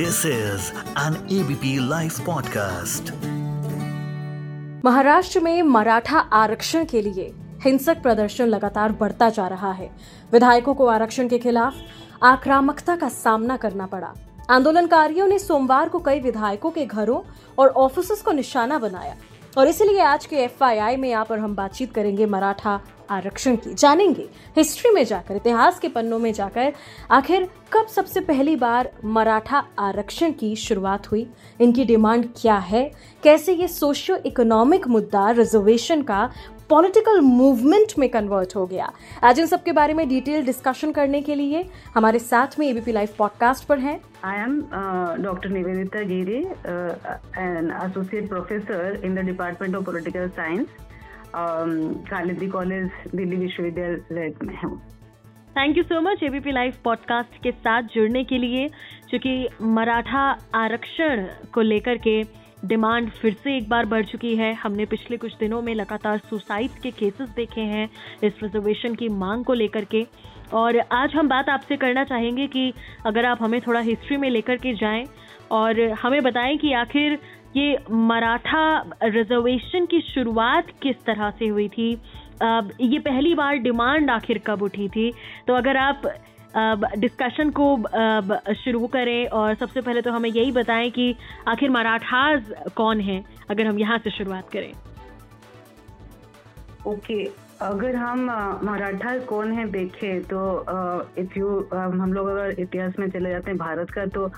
This is an ABP live podcast Maharashtra में मराठा आरक्षण के लिए हिंसक प्रदर्शन लगातार बढ़ता जा रहा है। विधायकों को आरक्षण के खिलाफ आक्रामकता का सामना करना पड़ा। आंदोलनकारियों ने सोमवार को कई विधायकों के घरों और ऑफ़िस को निशाना बनाया। और इसीलिए आज के एफआईआई में यहाँ पर हम बातचीत करेंगे मराठा आरक्षण की जानेंगे। हिस्ट्री में जाकर इतिहास के पन्नों में जाकर आखिर कब सबसे पहली बार मराठा आरक्षण की शुरुआत हुई? इनकी डिमांड क्या है? कैसे ये सोशियो इकोनॉमिक मुद्दा रिजर्वेशन का पॉलिटिकल मूवमेंट में कन्वर्ट हो गया? आज इन सब के बारे में डिटेल डिस्कशन करने के लिए हमारे साथ में एबीपी लाइव पॉडकास्ट पर हैं। Uh, Dr. Nivedita Giri, uh, an associate professor in the Department of Political Science, Khalidi college Delhi विश्वविद्यालय में हूँ। Thank you so much ABP live podcast के साथ जुड़ने के लिए। क्योंकि मराठा आरक्षण को लेकर के डिमांड फिर से एक बार बढ़ चुकी है, हमने पिछले कुछ दिनों में लगातार सुसाइड के केसेस देखे हैं इस रिजर्वेशन की मांग को लेकर के। और आज हम बात आपसे करना चाहेंगे कि अगर आप हमें थोड़ा हिस्ट्री में लेकर के जाएँ और हमें बताएँ कि आखिर ये मराठा रिजर्वेशन की शुरुआत किस तरह से हुई थी ये पहली बार डिमांड आखिर कब उठी थी तो अगर आप डिस्कशन को शुरू करें और सबसे पहले तो हमें यही बताएँ कि आखिर मराठाज कौन है, अगर हम यहाँ से शुरुआत करें ओके okay. अगर हम मराठा कौन है देखें तो इफ़ यू हम लोग अगर इतिहास में चले जाते हैं भारत का तो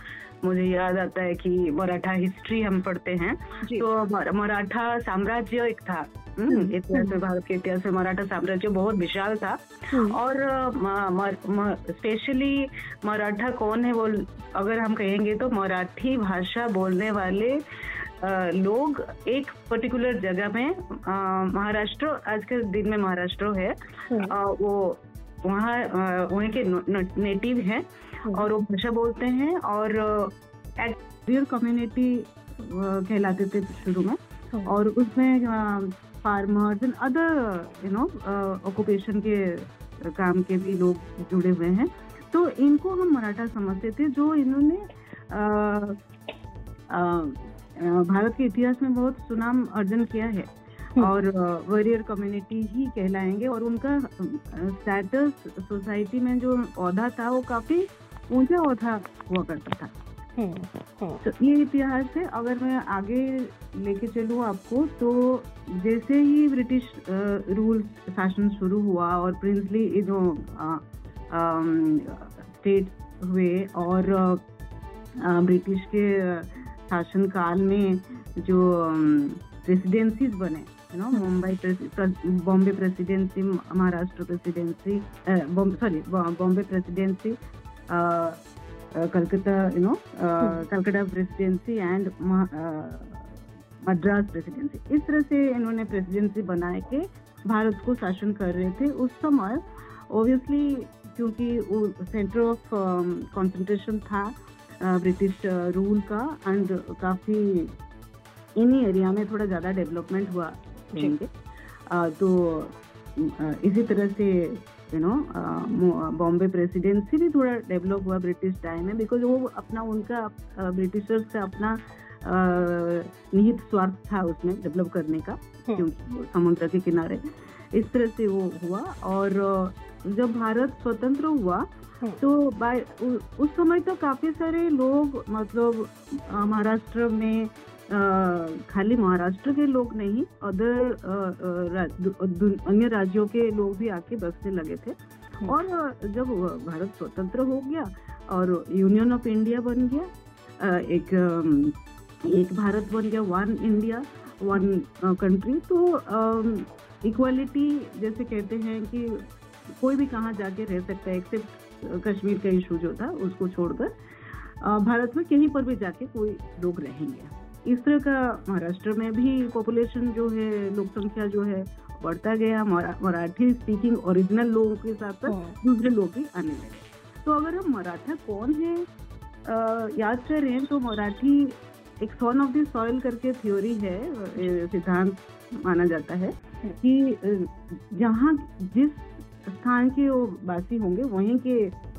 मुझे याद आता है कि मराठा हिस्ट्री हम पढ़ते हैं। तो मराठा साम्राज्य एक था। हम्म, हम्म, इतिहास में हम्म। भारत के इतिहास में मराठा साम्राज्य बहुत विशाल था। और स्पेशली मराठा कौन है वो अगर हम कहेंगे तो मराठी भाषा बोलने वाले लोग एक पर्टिकुलर जगह में महाराष्ट्र आज के दिन में महाराष्ट्र है। वो वहाँ वहीं के नेटिव हैं। और वो भाषा बोलते हैं और एट कम्युनिटी कहलाते थे शुरू में। और उसमें farmers and other you know occupation के काम के भी लोग जुड़े हुए हैं। तो इनको हम मराठा समझते थे जो इन्होंने भारत के इतिहास में बहुत सुनाम अर्जन किया है। हम्म। और वॉरियर कम्युनिटी ही कहलाएँगे। और उनका स्टेटस सोसाइटी में जो पौधा था वो काफ़ी ऊँचा पौधा हुआ करता था हम्म, हम्म। तो ये इतिहास है अगर मैं आगे लेके चलूँ आपको तो जैसे ही ब्रिटिश रूल शासन शुरू हुआ और प्रिंसली जो स्टेट हुए और ब्रिटिश के शासन काल में जो रेसिडेंसीज बने you know Mumbai Bombay presidency Maharashtra presidency sorry Bombay presidency Calcutta you know Calcutta presidency and Madras presidency इस तरह से इन्होंने प्रेसिडेंसी बनाए के भारत को शासन कर रहे थे उस समय। ओबियसली क्योंकि वो सेंटर ऑफ़ कंसंट्रेशन था ब्रिटिश uh, रूल uh, का एंड काफ़ी इन्हीं एरिया में थोड़ा ज़्यादा डेवलपमेंट हुआ uh, तो uh, इसी तरह से यू नो बॉम्बे प्रेसिडेंसी भी थोड़ा डेवलप हुआ ब्रिटिश टाइम में बिकॉज़ वो अपना उनका ब्रिटिशर्स uh, का अपना uh, निहित स्वार्थ था उसमें डेवलप करने का हाँ। क्योंकि समुद्र के किनारे इस तरह से वो हुआ और uh, जब भारत स्वतंत्र हुआ हाँ। तो बाय उस समय तो काफ़ी सारे लोग मतलब महाराष्ट्र में खाली महाराष्ट्र के लोग नहीं अदर अन्य राज्यों के लोग भी आके बसने लगे थे हम्म। और जब भारत स्वतंत्र हो गया और यूनियन ऑफ़ इंडिया बन गया एक एक भारत बन गया वन इंडिया वन कंट्री तो इक्वालिटी जैसे कहते हैं कि कोई भी कहाँ जाके रह सकता है एक्सेप्ट कश्मीर का इशू जो था उसको छोड़कर भारत में कहीं पर भी जाके कोई लोग रहेंगे इस तरह का महाराष्ट्र में भी पॉपुलेशन जो है लोक संख्या जो है बढ़ता गया मराठी स्पीकिंग ओरिजिनल लोगों के साथ साथ हाँ। दूसरे लोग भी आने लगे तो अगर हम मराठा कौन है आ, याद करें तो मराठी एक सॉन ऑफ़ द सॉइल करके थ्योरी है सिद्धांत माना जाता है हाँ। कि जहाँ जिस स्थान के वो वासी होंगे वहीं के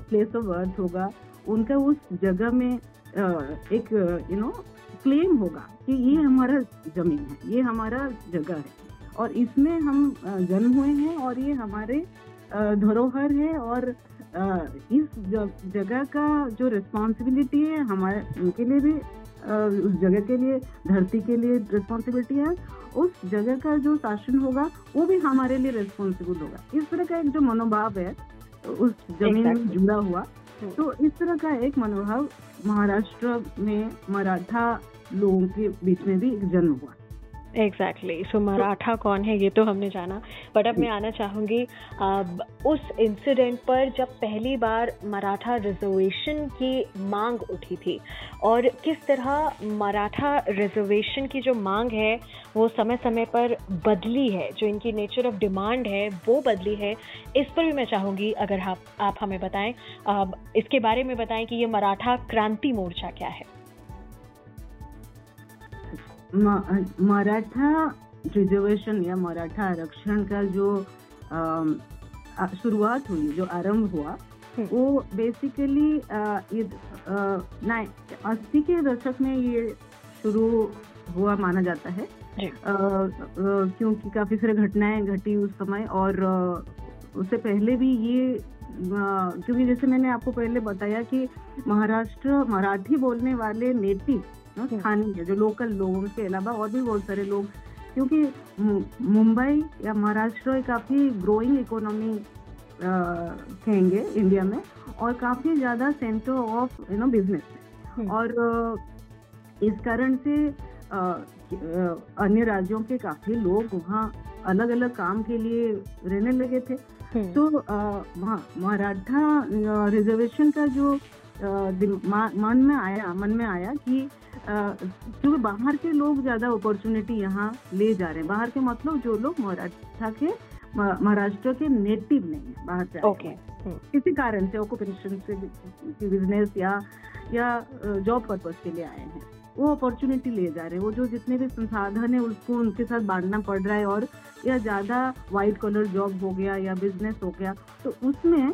प्लेस ऑफ़ बर्थ होगा उनका उस जगह में एक यू नो क्लेम होगा कि ये हमारा ज़मीन है ये हमारा जगह है। और इसमें हम जन्म हुए हैं और ये हमारे धरोहर है और इस जगह का जो रिस्पॉन्सिबिलिटी है हमारे उनके लिए भी उस जगह के लिए धरती के लिए रिस्पॉन्सिबिलिटी है। उस जगह का जो शासन होगा वो भी हमारे लिए रिस्पॉन्सिबल होगा। इस तरह का एक जो मनोभाव है उस ज़मीन में जुड़ा हुआ। तो इस तरह का एक मनोभाव महाराष्ट्र में मराठा लोगों के बीच में भी एक जन्म हुआ exactly exactly. So so, Maratha कौन है ये तो हमने जाना। बट अब मैं आना चाहूँगी उस इंसिडेंट पर जब पहली बार मराठा रिजर्वेशन की मांग उठी थी और किस तरह मराठा रिजर्वेशन की जो मांग है वो समय समय पर बदली है जो इनकी नेचर ऑफ़ डिमांड है वो बदली है इस पर भी मैं चाहूँगी अगर आप आप हमें बताएँ। इसके बारे में बताएँ कि ये मराठा क्रांति मोर्चा क्या है। मराठा रिजर्वेशन या मराठा आरक्षण का जो शुरुआत हुई जो आरंभ हुआ हम्म। वो बेसिकली अस्सी के दशक में ये शुरू हुआ माना जाता है क्योंकि काफ़ी सारी घटनाएँ घटी उस समय और उससे पहले भी ये क्योंकि जैसे मैंने आपको पहले बताया कि महाराष्ट्र मराठी बोलने वाले नेटिव स्थानीय जो लोकल लोगों के अलावा और भी बहुत सारे लोग। क्योंकि मुंबई या महाराष्ट्र काफ़ी ग्रोइंग इकोनॉमी कहेंगे इंडिया में और काफ़ी ज़्यादा centre of you know business और इस कारण से अन्य राज्यों के काफ़ी लोग वहाँ अलग अलग काम के लिए रहने लगे थे। हम्म। तो मराठा रिजर्वेशन का जो मन में आया मन में आया कि क्योंकि बाहर के लोग ज़्यादा अपॉर्चुनिटी यहाँ ले जा रहे हैं बाहर के मतलब जो लोग मराठा के महाराष्ट्र के नेटिव नहीं है बाहर से okay. हम्म। किसी कारण से ऑक्यूपेशन से बिज़नेस या या जॉब पर्पज के लिए आए हैं वो अपॉर्चुनिटी ले जा रहे हैं वो जो जितने भी संसाधन है उसको उनके साथ बांटना पड़ रहा है और या ज़्यादा वाइट कलर जॉब हो गया या बिज़नेस हो गया तो उसमें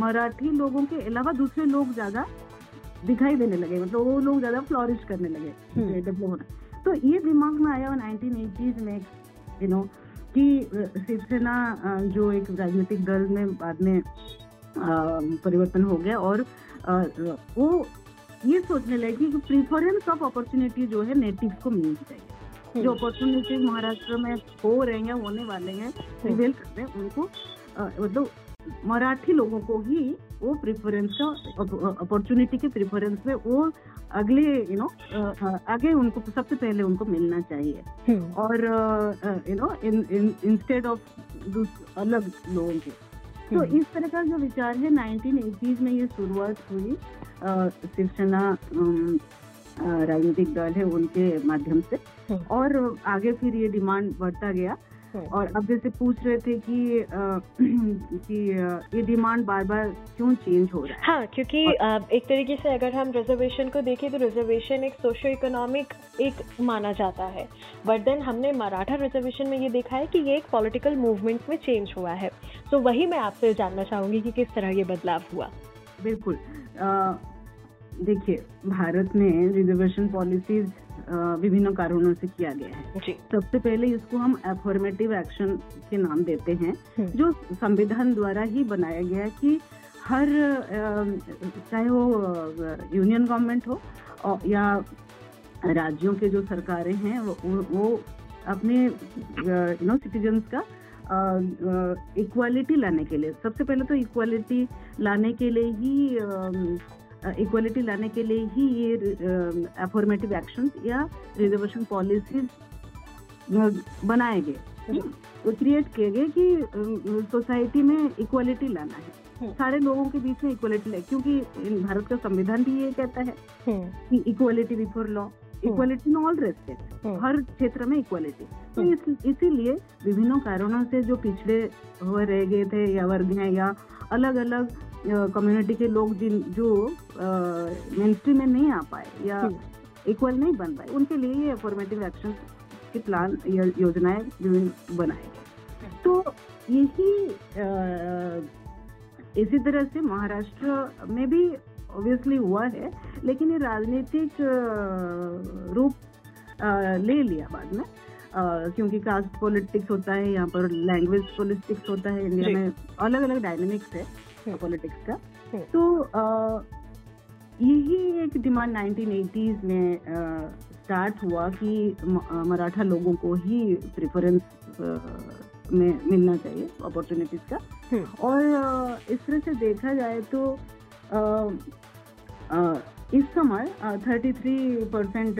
मराठी लोगों के अलावा दूसरे लोग ज़्यादा दिखाई देने लगे मतलब वो लोग ज़्यादा फ्लोरिश करने लगे डेवलप हम्म। होना तो ये दिमाग में आया नाइनटीन एटीज में यू नो कि शिवसेना जो एक राजनीतिक दल में बाद में परिवर्तन हो गया और वो ये सोचने लगे कि प्रीफरेंस ऑफ़ अपॉर्चुनिटी जो है नेटिव को मिलनी चाहिए हम्म। जो अपॉर्चुनिटीज़ महाराष्ट्र में हो रहे हैं होने वाले हैं प्रिवेल हम्म। करते हैं उनको मतलब मराठी लोगों को ही वो प्रेफरेंस का अपॉर्चुनिटी के प्रेफरेंस में वो अगले यू नो आगे उनको सबसे पहले उनको मिलना चाहिए हम्म। और यू नो इंस्टेड ऑफ़ अलग लोगों के तो हम्म। इस तरह का जो विचार है नाइनटीन एटीज में ये शुरुआत हुई शिवसेना राजनीतिक दल है उनके माध्यम से हम्म। और आगे फिर ये डिमांड बढ़ता गया और अब जैसे पूछ रहे थे कि आ, कि ये डिमांड बार बार क्यों चेंज हो रहा है? हाँ क्योंकि और, एक तरीके से अगर हम रिजर्वेशन को देखें तो रिजर्वेशन एक सोशो इकोनॉमिक एक माना जाता है। बट देन हमने मराठा रिजर्वेशन में ये देखा है कि ये एक पॉलिटिकल मूवमेंट में चेंज हुआ है। तो वही मैं आपसे जानना चाहूँगी कि किस तरह ये बदलाव हुआ। बिल्कुल। देखिए भारत में रिजर्वेशन पॉलिसीज़ विभिन्न कारणों से किया गया है सबसे पहले इसको हम एफॉर्मेटिव एक्शन के नाम देते हैं हम्म। जो संविधान द्वारा ही बनाया गया है कि हर चाहे वो यूनियन गवर्नमेंट हो या राज्यों के जो सरकारें हैं वो, वो अपने यू नो सिटीजन्स का इक्वालिटी लाने के लिए सबसे पहले तो इक्वालिटी लाने के लिए ही इक्वलिटी लाने के लिए ही ये अफॉर्मेटिव एक्शन या रिजर्वेशन पॉलिसीज़ बनाए गए। वो क्रिएट किए गए कि सोसाइटी में इक्वलिटी लाना है। हम्म। सारे लोगों के बीच में इक्वलिटी लाए क्योंकि भारत का संविधान भी ये कहता है हम्म। कि equality before law equality in all respect हर क्षेत्र में इक्वलिटी तो हम्म। इस, इसीलिए विभिन्न कारणों से जो पिछड़े हुए रह गए थे या वर्ग हैं या अलग अलग कम्युनिटी के लोग जिन जो मेन में नहीं आ पाए या इक्वल नहीं बन पाए उनके लिए ये अफॉर्मेटिव एक्शन के प्लान योजनाएँ विभिन्न बनाए गए तो यही इसी तरह से महाराष्ट्र में भी ऑब्वियसली हुआ है लेकिन ये राजनीतिक रूप ले लिया बाद में। क्योंकि कास्ट पॉलिटिक्स होता है यहाँ पर लैंग्वेज पॉलिटिक्स होता है इंडिया में अलग अलग डायनेमिक्स है। पॉलिटिक्स का। तो यही एक डिमांड 1980s में स्टार्ट हुआ कि मराठा लोगों को ही प्रेफरेंस में मिलना चाहिए अपॉर्चुनिटीज़ का। और इस तरह से देखा जाए तो इस समय thirty three percent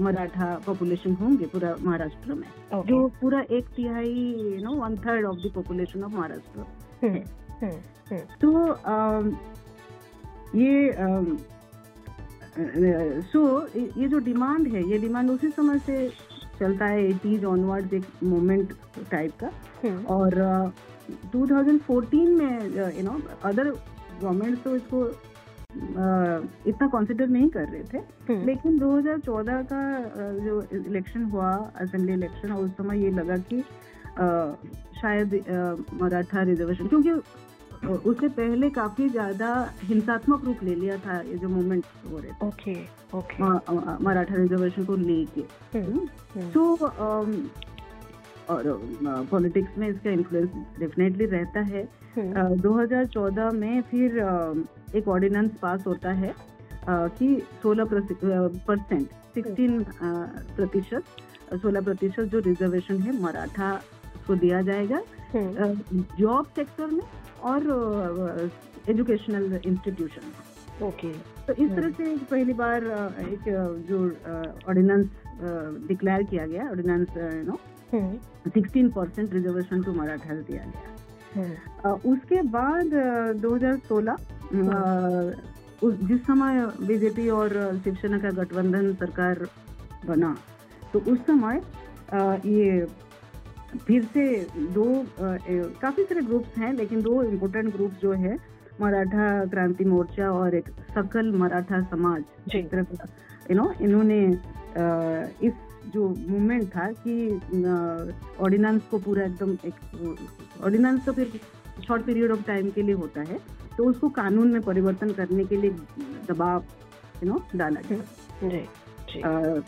Maratha population होंगे पूरा महाराष्ट्र में। जो पूरा एक तिहाई you know one third of the population of Maharashtra hmm, तो ये अम, अ, सो ये जो डिमांड है ये डिमांड उसी समय से चलता है एटीज ऑनवर्ड एक मोमेंट टाइप का। हम्म, और अ, 2014 में यू नो अदर गवर्नमेंट तो इसको इतना कंसिडर नहीं कर रहे थे। हम्म, लेकिन 2014 का जो इलेक्शन हुआ असेंबली इलेक्शन उस समय ये लगा कि शायद मराठा रिजर्वेशन क्योंकि उससे पहले काफ़ी ज़्यादा हिंसात्मक रूप ले लिया था ये जो मूवमेंट हो रहे थे। ओके ओके मराठा रिजर्वेशन को लेके। तो और पॉलिटिक्स में इसका इन्फ्लुएंस डेफिनेटली रहता है। हम्म, अ, 2014 में फिर एक ऑर्डिनेंस पास होता है कि 16 परसेंट सिक्सटीन प्रतिशत सोलह प्रतिशत जो रिजर्वेशन है मराठा को दिया जाएगा हम्म, जॉब सेक्टर में और एजुकेशनल इंस्टीट्यूशन में। ओके तो इस तरह से पहली बार एक जो ऑर्डिनेंस डिक्लेयर किया गया ordinance you know hmm, 16 percent reservation to Maratha दिया गया। हम्म, उसके बाद अ, 2016 अ, जिस समय बीजेपी और शिवसेना का गठबंधन सरकार बना तो उस समय ये फिर से दो काफ़ी सारे ग्रुप्स हैं लेकिन दो इम्पोर्टेंट ग्रुप जो है मराठा क्रांति मोर्चा और एक सकल मराठा समाज। एक तरह यू नो इन्होंने इस जो मूवमेंट था कि ऑर्डिनेंस को पूरा एकदम एक ऑर्डिनेंस तो फिर शॉर्ट पीरियड ऑफ़ टाइम के लिए होता है तो उसको कानून में परिवर्तन करने के लिए दबाव यू नो डाला गया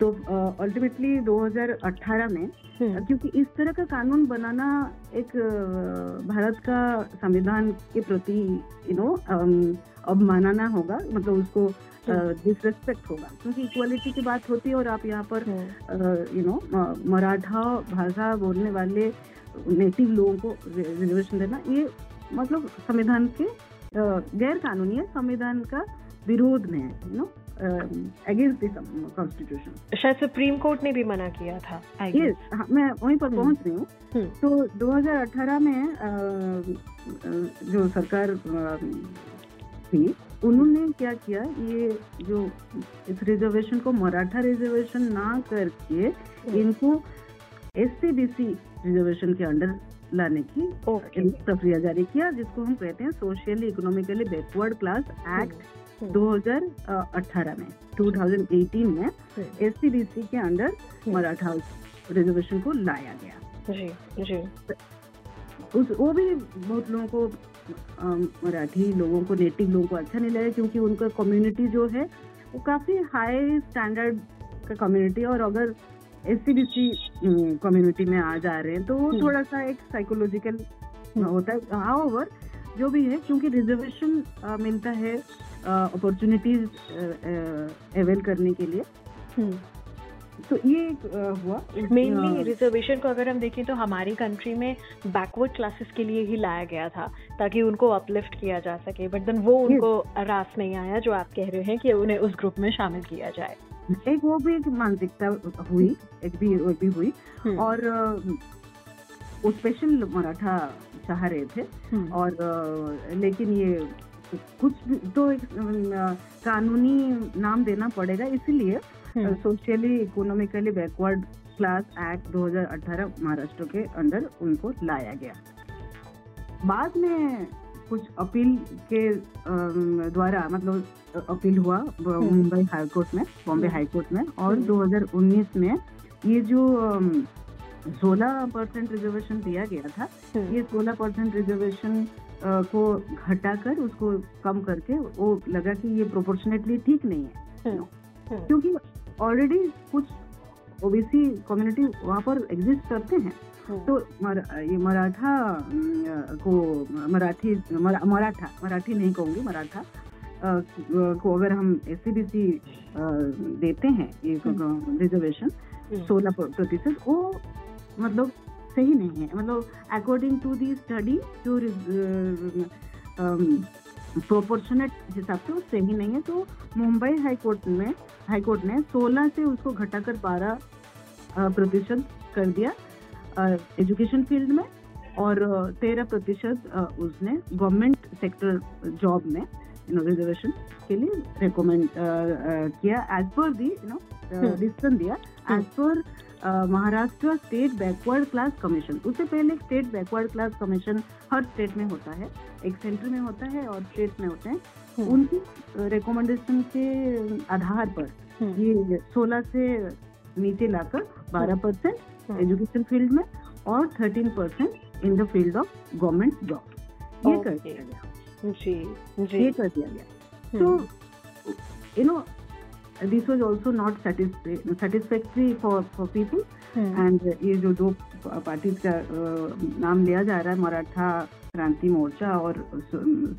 तो अल्टीमेटली 2018 में क्योंकि इस तरह का कानून बनाना एक भारत का संविधान के प्रति यू नो अब मानाना होगा मतलब उसको डिसरेस्पेक्ट uh, होगा। क्योंकि इक्वालिटी की बात होती है और आप यहाँ पर हम्म, यू नो मराठा भाषा बोलने वाले नेटिव लोगों को रिजर्वेशन देना ये मतलब संविधान के गैर कानूनी है संविधान का विरोध में है you know against the constitution शायद सुप्रीम कोर्ट ने भी मना किया था। Yes guess. मैं वहीं पर हम्म। पहुँच रही हूँ। हम्म, तो 2018 में जो सरकार थी उन्होंने क्या किया ये जो इस रिजर्वेशन को मराठा रिजर्वेशन ना करके इनको S C B C reservation के अंडर लाने की प्रक्रिया जारी किया जिसको हम कहते हैं socially economically backward class act hmm, 2018 में 2018 में हम्म, एस सी बी सी के अंडर मराठा रिजर्वेशन को लाया गया जी जी उस वो भी बहुत लोगों को मराठी लोगों को नेटिव लोगों को अच्छा नहीं लगा क्योंकि उनका कम्युनिटी जो है वो काफ़ी हाई स्टैंडर्ड का कम्युनिटी और अगर एस सी कम्युनिटी में आ जा रहे हैं तो वो। थोड़ा सा एक साइकोलॉजिकल। होता है हाउएवर जो भी है क्योंकि रिजर्वेशन मिलता है अपॉर्चुनिटीज़ अवेल करने के लिए। हम्म, तो ये एक हुआ। मेनली रिजर्वेशन को अगर हम देखें तो हमारी कंट्री में बैकवर्ड क्लासेस के लिए ही लाया गया था ताकि उनको अपलिफ्ट किया जा सके। बट देन वो उनको रास नहीं आया जो आप कह रहे हैं कि उन्हें उस ग्रुप में शामिल किया जाए। एक वो भी एक मानसिकता हुई एक भी वो भी हुई। हम्म, और वो स्पेशल मराठा चाह रहे थे। हम्म, और लेकिन ये कुछ तो एक कानूनी नाम देना पड़ेगा इसीलिए हम्म, socially economically backward class act 2018 Maharashtra के अंडर उनको लाया गया। बाद में कुछ अपील के द्वारा मतलब अपील हुआ मुंबई हाईकोर्ट में बॉम्बे हाईकोर्ट में और हम्म। 2019 में ये जो सोलह परसेंट रिजर्वेशन दिया गया था हम्म, ये सोलह परसेंट रिजर्वेशन को घटाकर उसको कम करके वो लगा कि ये प्रोपोर्शनेटली ठीक नहीं है। हम्म, हम्म, क्योंकि ऑलरेडी कुछ ओबीसी कम्युनिटी वहाँ पर एग्जिस्ट करते हैं। हम्म, तो मर, ये मराठा को मराठी मरा, मराठा मराठी नहीं कहूँगी मराठा को अगर हम एस देते हैं एक रिजर्वेशन सोलह प्रतिशत वो मतलब सही नहीं है मतलब अकॉर्डिंग टू दी स्टडी जो प्रोपोर्शनेट हिसाब से वो सही नहीं है तो मुंबई हाई कोर्ट में हाई कोर्ट ने 16 से उसको घटाकर 12 अ, प्रतिशत कर दिया एजुकेशन फ़ील्ड में और तेरह प्रतिशत उसने गवर्नमेंट सेक्टर जॉब में यू नो रिजर्वेशन के लिए रिकमेंड किया as per the you know hmm. Decision दिया हम्म। As per Maharashtra state backward class commission उससे पहले स्टेट बैकवर्ड क्लास कमीशन हर स्टेट में होता है। एक सेंटर में होता है और स्टेट में होते हैं। हम्म, उनकी रिकमेंडेशन के आधार पर हम्म, ये 16 से नीचे लाकर 12 परसेंट। एजुकेशन फ़ील्ड में और 13 percent in the field of government job ये कर दिया गया। जी जी। ये कर दिया गया। तो So, you know, this was also not satisfa- satisfactory for for people. Hmm, And uh, ये जो दो पार्टी का नाम लिया जा रहा है मराठा क्रांति मोर्चा और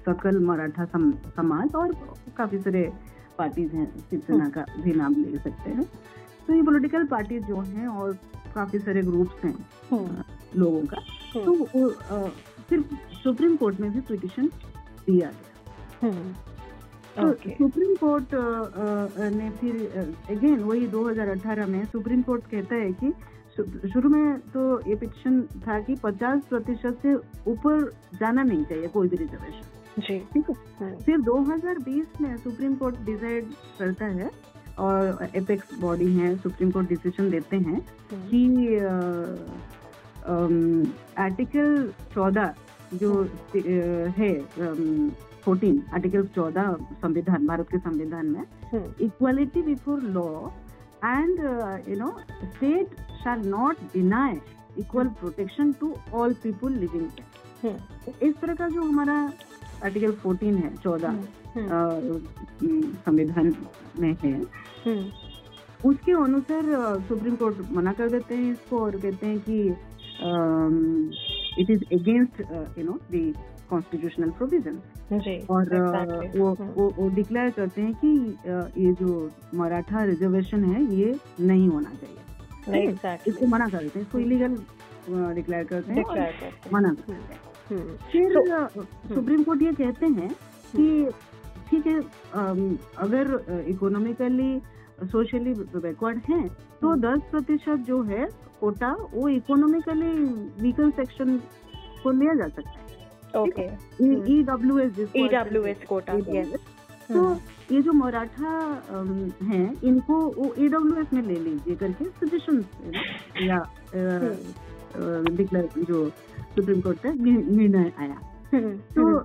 सकल मराठा सम, समाज और काफ़ी सारे पार्टीज़ हैं शिवसेना का भी नाम ले सकते हैं। तो ये पॉलिटिकल पार्टीज़ जो हैं और काफ़ी सारे ग्रुप्स हैं हम्म, लोगों का। तो वो uh, फिर सुप्रीम कोर्ट में भी पिटिशन दिया गया। तो सुप्रीम कोर्ट ने फिर अगेन वही 2018 में सुप्रीम कोर्ट कहता है कि शुरू में तो ये पिटिशन था कि 50 प्रतिशत से ऊपर जाना नहीं चाहिए कोई भी रिजर्वेशन जी। ठीक है? हम्म, फिर 2020 में सुप्रीम कोर्ट डिसाइड करता है और एपेक्स बॉडी है सुप्रीम कोर्ट डिसीज़न देते हैं हम्म, कि आर्टिकल 14 जो अ, है फोर्टीन आर्टिकल 14 संविधान भारत के संविधान में equality before law and you know state shall not deny equal protection to all people living इस तरह का जो हमारा आर्टिकल 14 है 14 हम्म, संविधान में है। हम्म, उसके अनुसार सुप्रीम कोर्ट मना कर देते हैं इसको और कहते हैं कि it is against you know the constitutional provision और exactly, वो हम्म, वो, वो डिक्लेयर करते हैं कि ये जो मराठा रिजर्वेशन है ये नहीं होना चाहिए। exactly, इसको मना कर देते हैं। इसको इलीगल डिक्लेयर करते हैं हैं, मना कर देते हैं। हम्म, फिर तो- सुप्रीम कोर्ट ये कहते हैं कि ठीक है अगर इकोनॉमिकली सोशली बैकवर्ड हैं तो हम्म। 10 प्रतिशत जो है कोटा वो इकोनॉमिकली वीकर सेक्शन को लिया जा सकता है। Okay E W S EWS quota तो ये जो मराठा अम, हैं इनको वो ई डब्ल्यू एस में ले लीजिए करके सजेशन या डिक्लेयर जो सुप्रीम कोर्ट का निर्णय आया। तो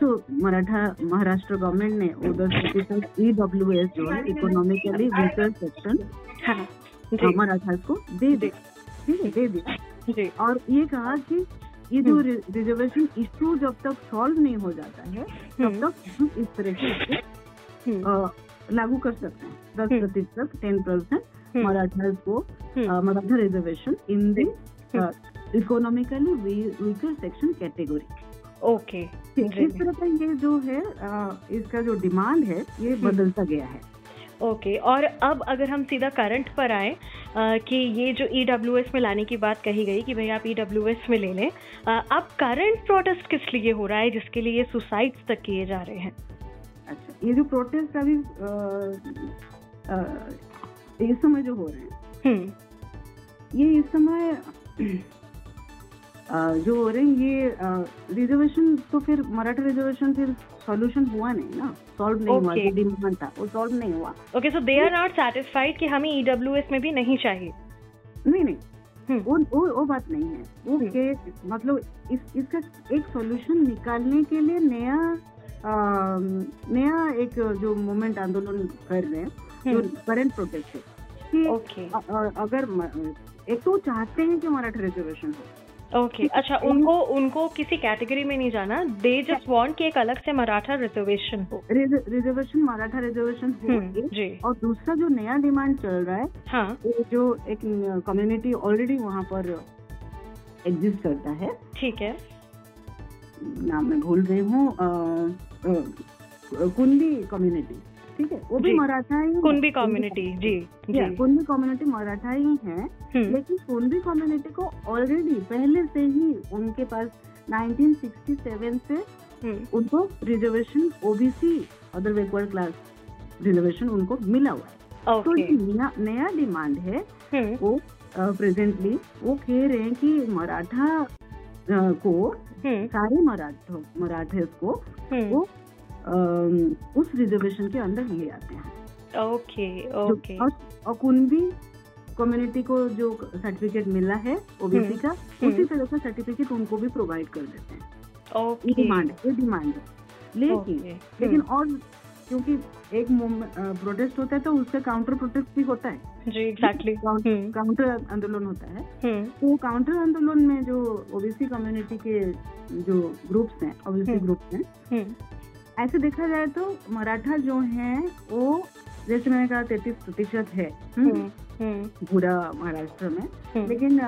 सो मराठा महाराष्ट्र गवर्नमेंट ने दस प्रतिशत ई डब्ल्यू एस जो है इकोनॉमिकली वीकर सेक्शन मराठा को दे दिया। ठीक है दे दिया। जी और ये कहा कि ये जो रिजर्वेशन इशू जब तक सॉल्व नहीं हो जाता है तब हम्म, तक हम इस तरह से हम्म, लागू कर सकते हैं। दस हम्म। प्रतिशत टेन परसेंट हम्म, मराठा को हम्म, Maratha reservation in the hmm. Economically weaker section category okay इस तरह का ये जो है इसका जो डिमांड है ये हम्म। बदलता गया है। ओके okay, और अब अगर हम सीधा करंट पर आए कि ये जो ई में लाने की बात कही गई कि भाई आप ई में ले लें अब करंट प्रोटेस्ट किस लिए हो रहा है जिसके लिए ये सुसाइड्स तक किए जा रहे हैं? अच्छा ये जो प्रोटेस्ट अभी इस समय जो हो रहे हैं हम्म। ये इस समय जो हो रहे हैं ये रिजर्वेशन तो फिर मराठा रिजर्वेशन फिर सॉल्यूशन हुआ नहीं ना? सॉल्व नहीं हुआ Okay. जो डिमांड था वो सॉल्व नहीं हुआ। Okay so they are not satisfied कि हमें ईडब्ल्यूएस में भी नहीं चाहिए। नहीं नहीं। हम्म। वो वो वो बात नहीं है। वो हम्म। के मतलब इस इसका एक सॉल्यूशन निकालने के लिए नया अम, नया एक जो मूवमेंट आंदोलन कर रहे हैं जो हम्म, करंट प्रोटेस्ट है कि अ- अगर एक तो चाहते हैं कि मराठा रिजर्वेशन हो। Okay okay. अच्छा उनको उनको किसी कैटेगरी में नहीं जाना। दे जस्ट वांट कि एक अलग से मराठा रिजर्वेशन हो। रिजर्वेशन मराठा रिजर्वेशन हो हम्म, जी। और दूसरा जो नया डिमांड चल रहा है हाँ। जो एक कम्युनिटी ऑलरेडी वहाँ पर एग्जिस्ट करता है। ठीक है। नाम मैं भूल गई हूँ कुंडी कम्युनिटी ठीक है? वो भी मराठा ही है। कम्युनिटी जी कुंडी कम्युनिटी मराठा ही है। लेकिन कुंडी कम्युनिटी को ऑलरेडी पहले से ही उनके पास 1967 से हम्म, उनको reservation OBC other backward class reservation उनको मिला हुआ है। तो ओके जो नया नया डिमांड है हम्म, वो प्रेजेंटली वो कह रहे हैं कि मराठा को हम्म, सारे मराठों मराठे को हम्म, वो उस रिजर्वेशन के अंदर ले आते हैं। ओके ओके और, और कुनबी कम्युनिटी को जो सर्टिफिकेट मिला है ओबीसी हम्म, का हम्म। उसी तरह का सर्टिफिकेट उनको भी प्रोवाइड कर देते हैं। डिमांड ये डिमांड है। लेकिन लेकिन हम्म, और क्योंकि एक प्रोटेस्ट होता है तो उसका काउंटर प्रोटेस्ट भी होता है। जी एग्जैक्टली काउंटर आंदोलन होता है। तो काउंटर आंदोलन में जो ओबीसी कम्युनिटी के जो ग्रुप्स हैं ओबीसी। ग्रुप्स हैं ऐसे देखा जाए तो मराठा जो है वो जैसे मैंने कहा तैतीस प्रतिशत है। हम्म, हम्म, पूरा महाराष्ट्र में। हम्म, लेकिन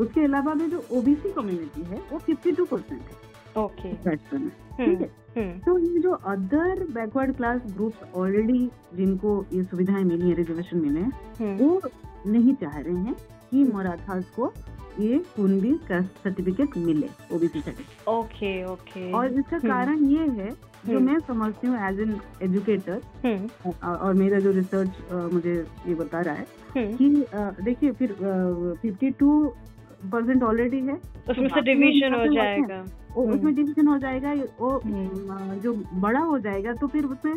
उसके अलावा भी जो ओबीसी कम्युनिटी है वो 52 परसेंट है। ओके महाराष्ट्र में। हम्म, ठीक है? तो ये जो other backward class groups already जिनको ये सुविधाएँ मिली है रिजर्वेशन मिले हैं वो नहीं चाह रहे हैं कि मराठास को ये कुनबी कास्ट सर्टिफिकेट मिले ओबीसी सर्टिफिकेट ओके ओके और इसका। कारण ये है जो हम्म। मैं समझती हूँ एज एन एजुकेटर हम्म, और मेरा जो रिसर्च मुझे ये बता रहा है हम्म, कि uh, देखिए फिर फिफ्टी टू परसेंट ऑलरेडी है उसमें से डिवीज़न हो जाएगा वो हम्म। उसमें डिवीज़न हो जाएगा वो हम्म। जो बड़ा हो जाएगा तो फिर उसमें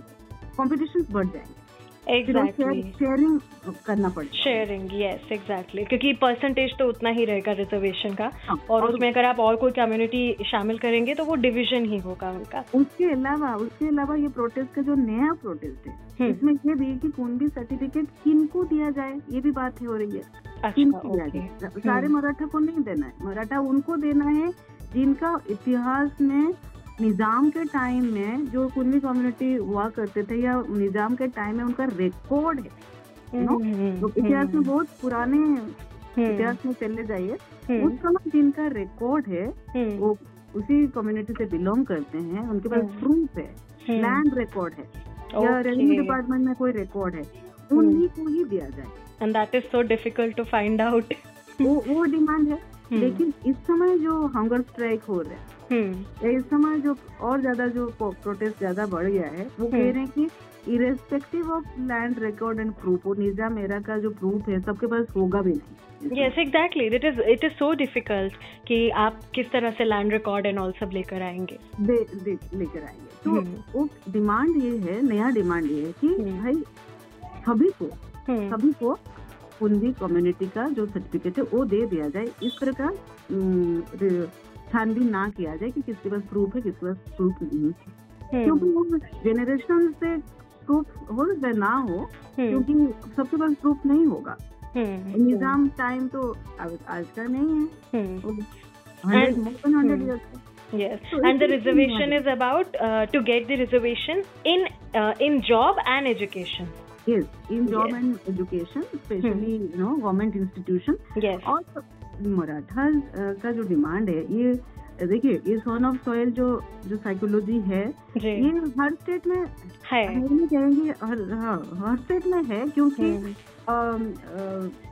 कॉम्पिटिशन बढ़ जाएँगे एग्जैक्टली शेयरिंग करना पड़ेगा शेयरिंग यस एग्जैक्टली क्योंकि परसेंटेज तो उतना ही रहेगा रिजर्वेशन का। हाँ, और उसमें अगर आप और कोई कम्युनिटी शामिल करेंगे तो वो डिविजन ही होगा उनका। उसके अलावा उसके अलावा ये प्रोटेस्ट का जो नया प्रोटेस्ट है हम्म, इसमें ये भी कि कुनबी सर्टिफिकेट किनको दिया जाए ये भी बात हो रही है। अच्छा दिया जाए। सारे मराठा को नहीं देना है। मराठा उनको देना है जिनका इतिहास में निज़ाम के टाइम में जो कुनबी कम्युनिटी हुआ करते थे या निज़ाम के टाइम में उनका रिकॉर्ड है नो? तो इतिहास में बहुत पुराने इतिहास में चले जाइए। उस समय जिनका रिकॉर्ड है वो उसी कम्युनिटी से बिलोंग करते हैं उनके पास हम्म। प्रूफ है लैंड रिकॉर्ड है या रेवेन्यू डिपार्टमेंट में कोई रिकॉर्ड है उन्हीं को ही दिया जाए। And that is so difficult to find out वो वो डिमांड है। हम्म। लेकिन इस समय जो हंगर स्ट्राइक हो रहा है इस समय जो और ज़्यादा जो प्रोटेस्ट ज़्यादा बढ़ गया है वो कह हम्म। रहे हैं कि irrespective of land record and proof वो निज़ाम मेरा का जो प्रूफ है सबके पास होगा भी नहीं। Yes exactly it is it is so difficult कि आप किस तरह से लैंड रिकॉर्ड एंड ऑल सब लेकर आएँगे। लेकर आएँगे। तो हम्म। वो डिमांड ये है नया डिमांड ये है कि हम्म। भाई सभी को हम्म, सभी को कुंदी कम्युनिटी का जो सर्टिफिकेट है वो दे दिया जाए। इस तरह का छानबीन ना किया जाए कि किसके पास प्रूफ है किसके पास प्रूफ नहीं है। क्योंकि वो जेनरेशन से प्रूफ हो सकता ना हो क्योंकि सबके पास प्रूफ नहीं होगा। निज़ाम टाइम तो आज का नहीं है। Reservation in in job and education in job and education specially you know government institution और मराठा का जो डिमांड है ये देखिए ये सोन ऑफ़ सॉइल जो जो साइकोलॉजी है ये हर स्टेट में है। कहेंगे हर हाँ, हर स्टेट में है क्योंकि हम्म,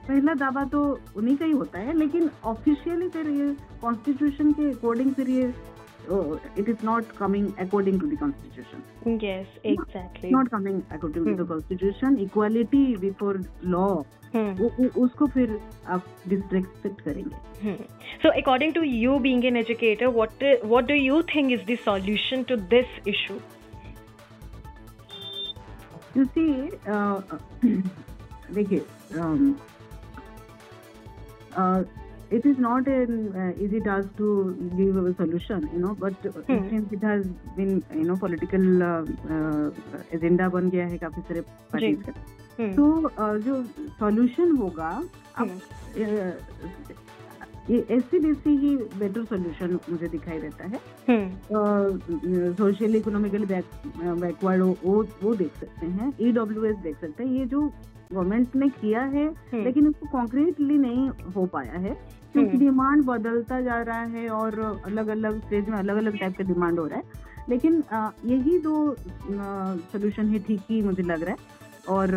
पहला दावा तो उन्हीं का ही होता है लेकिन ऑफिशियली फिर ये कॉन्स्टिट्यूशन के अकॉर्डिंग फिर ये it is not coming according to the constitution yes, exactly. Not coming according to the hmm. Constitution equality before law Hmm. उसको फिर आप डिसरेस्पेक्ट करेंगे Hmm. So, according to you, being an educator, what uh, what do you think is the solution to this issue? You see, uh, देखिए um, uh, it is not an uh, easy task to give a solution, you know, but Hmm. since it has been, you know, political uh, uh, agenda बन गया है काफ़ी सारे parties का Hmm. तो uh, जो solution होगा अब Hmm. uh, ये एस सी ही बेटर सोल्यूशन मुझे दिखाई देता है सोशल इकोनॉमिकली बैकवर्ड वो वो देख सकते हैं ई डब्ल्यू एस देख सकते हैं ये जो गवर्नमेंट ने किया है हम्म। लेकिन उसको कॉन्क्रीटली नहीं हो पाया है क्योंकि हम्म। डिमांड बदलता जा रहा है और अलग अलग स्टेज में अलग अलग टाइप का डिमांड हो रहा है लेकिन यही दो सोल्यूशन है ठीक ही मुझे लग रहा है और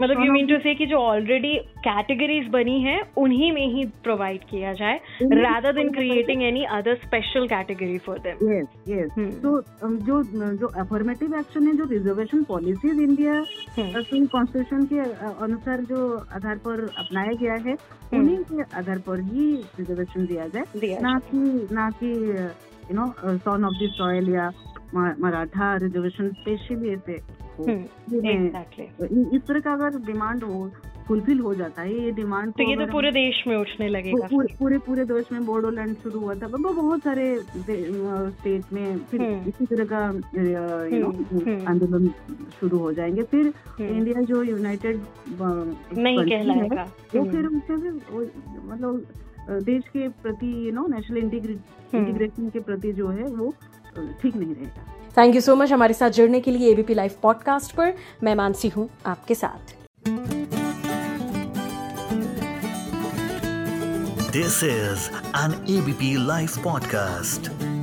मतलब यू मीन टू से कि जो ऑलरेडी कैटेगरीज बनी है उन्हीं में ही प्रोवाइड किया जाए rather than creating any other special category for them. Yes yes तो जो जो अफर्मेटिव एक्शन है जो रिजर्वेशन पॉलिसीज़ इंडिया कॉन्स्टिट्यूशन के अनुसार जो आधार पर अपनाया गया है हम्म। उन्हीं के आधार पर ही रिजर्वेशन दिया जाए। ना कि ना कि you know son of the soil या मराठा रिजर्वेशन स्पेशली ऐसे हो हम्म, ये मैं- exactly. इस तरह का अगर डिमांड हो फुलफिल हो जाता है ये डिमांड तो ये तो पूरे देश में उठने लगेगा पूरे पूरे पूरे देश में बोडोलैंड शुरू हुआ था वो बहुत सारे स्टेट में फिर हम्म। इसी तरह का हम्म, हम्म। आंदोलन शुरू हो जाएँगे फिर हम्म, इंडिया जो यूनाइटेड नहीं कहलाएगा वो हम्म, फिर उससे भी मतलब देश के प्रति you know national hmm. Integration के प्रति जो है वो ठीक नहीं रहेगा थैंक यू सो मच हमारे साथ जुड़ने के लिए एबीपी लाइव पॉडकास्ट पर मैं मानसी हूँ आपके साथ this is an ABP live podcast.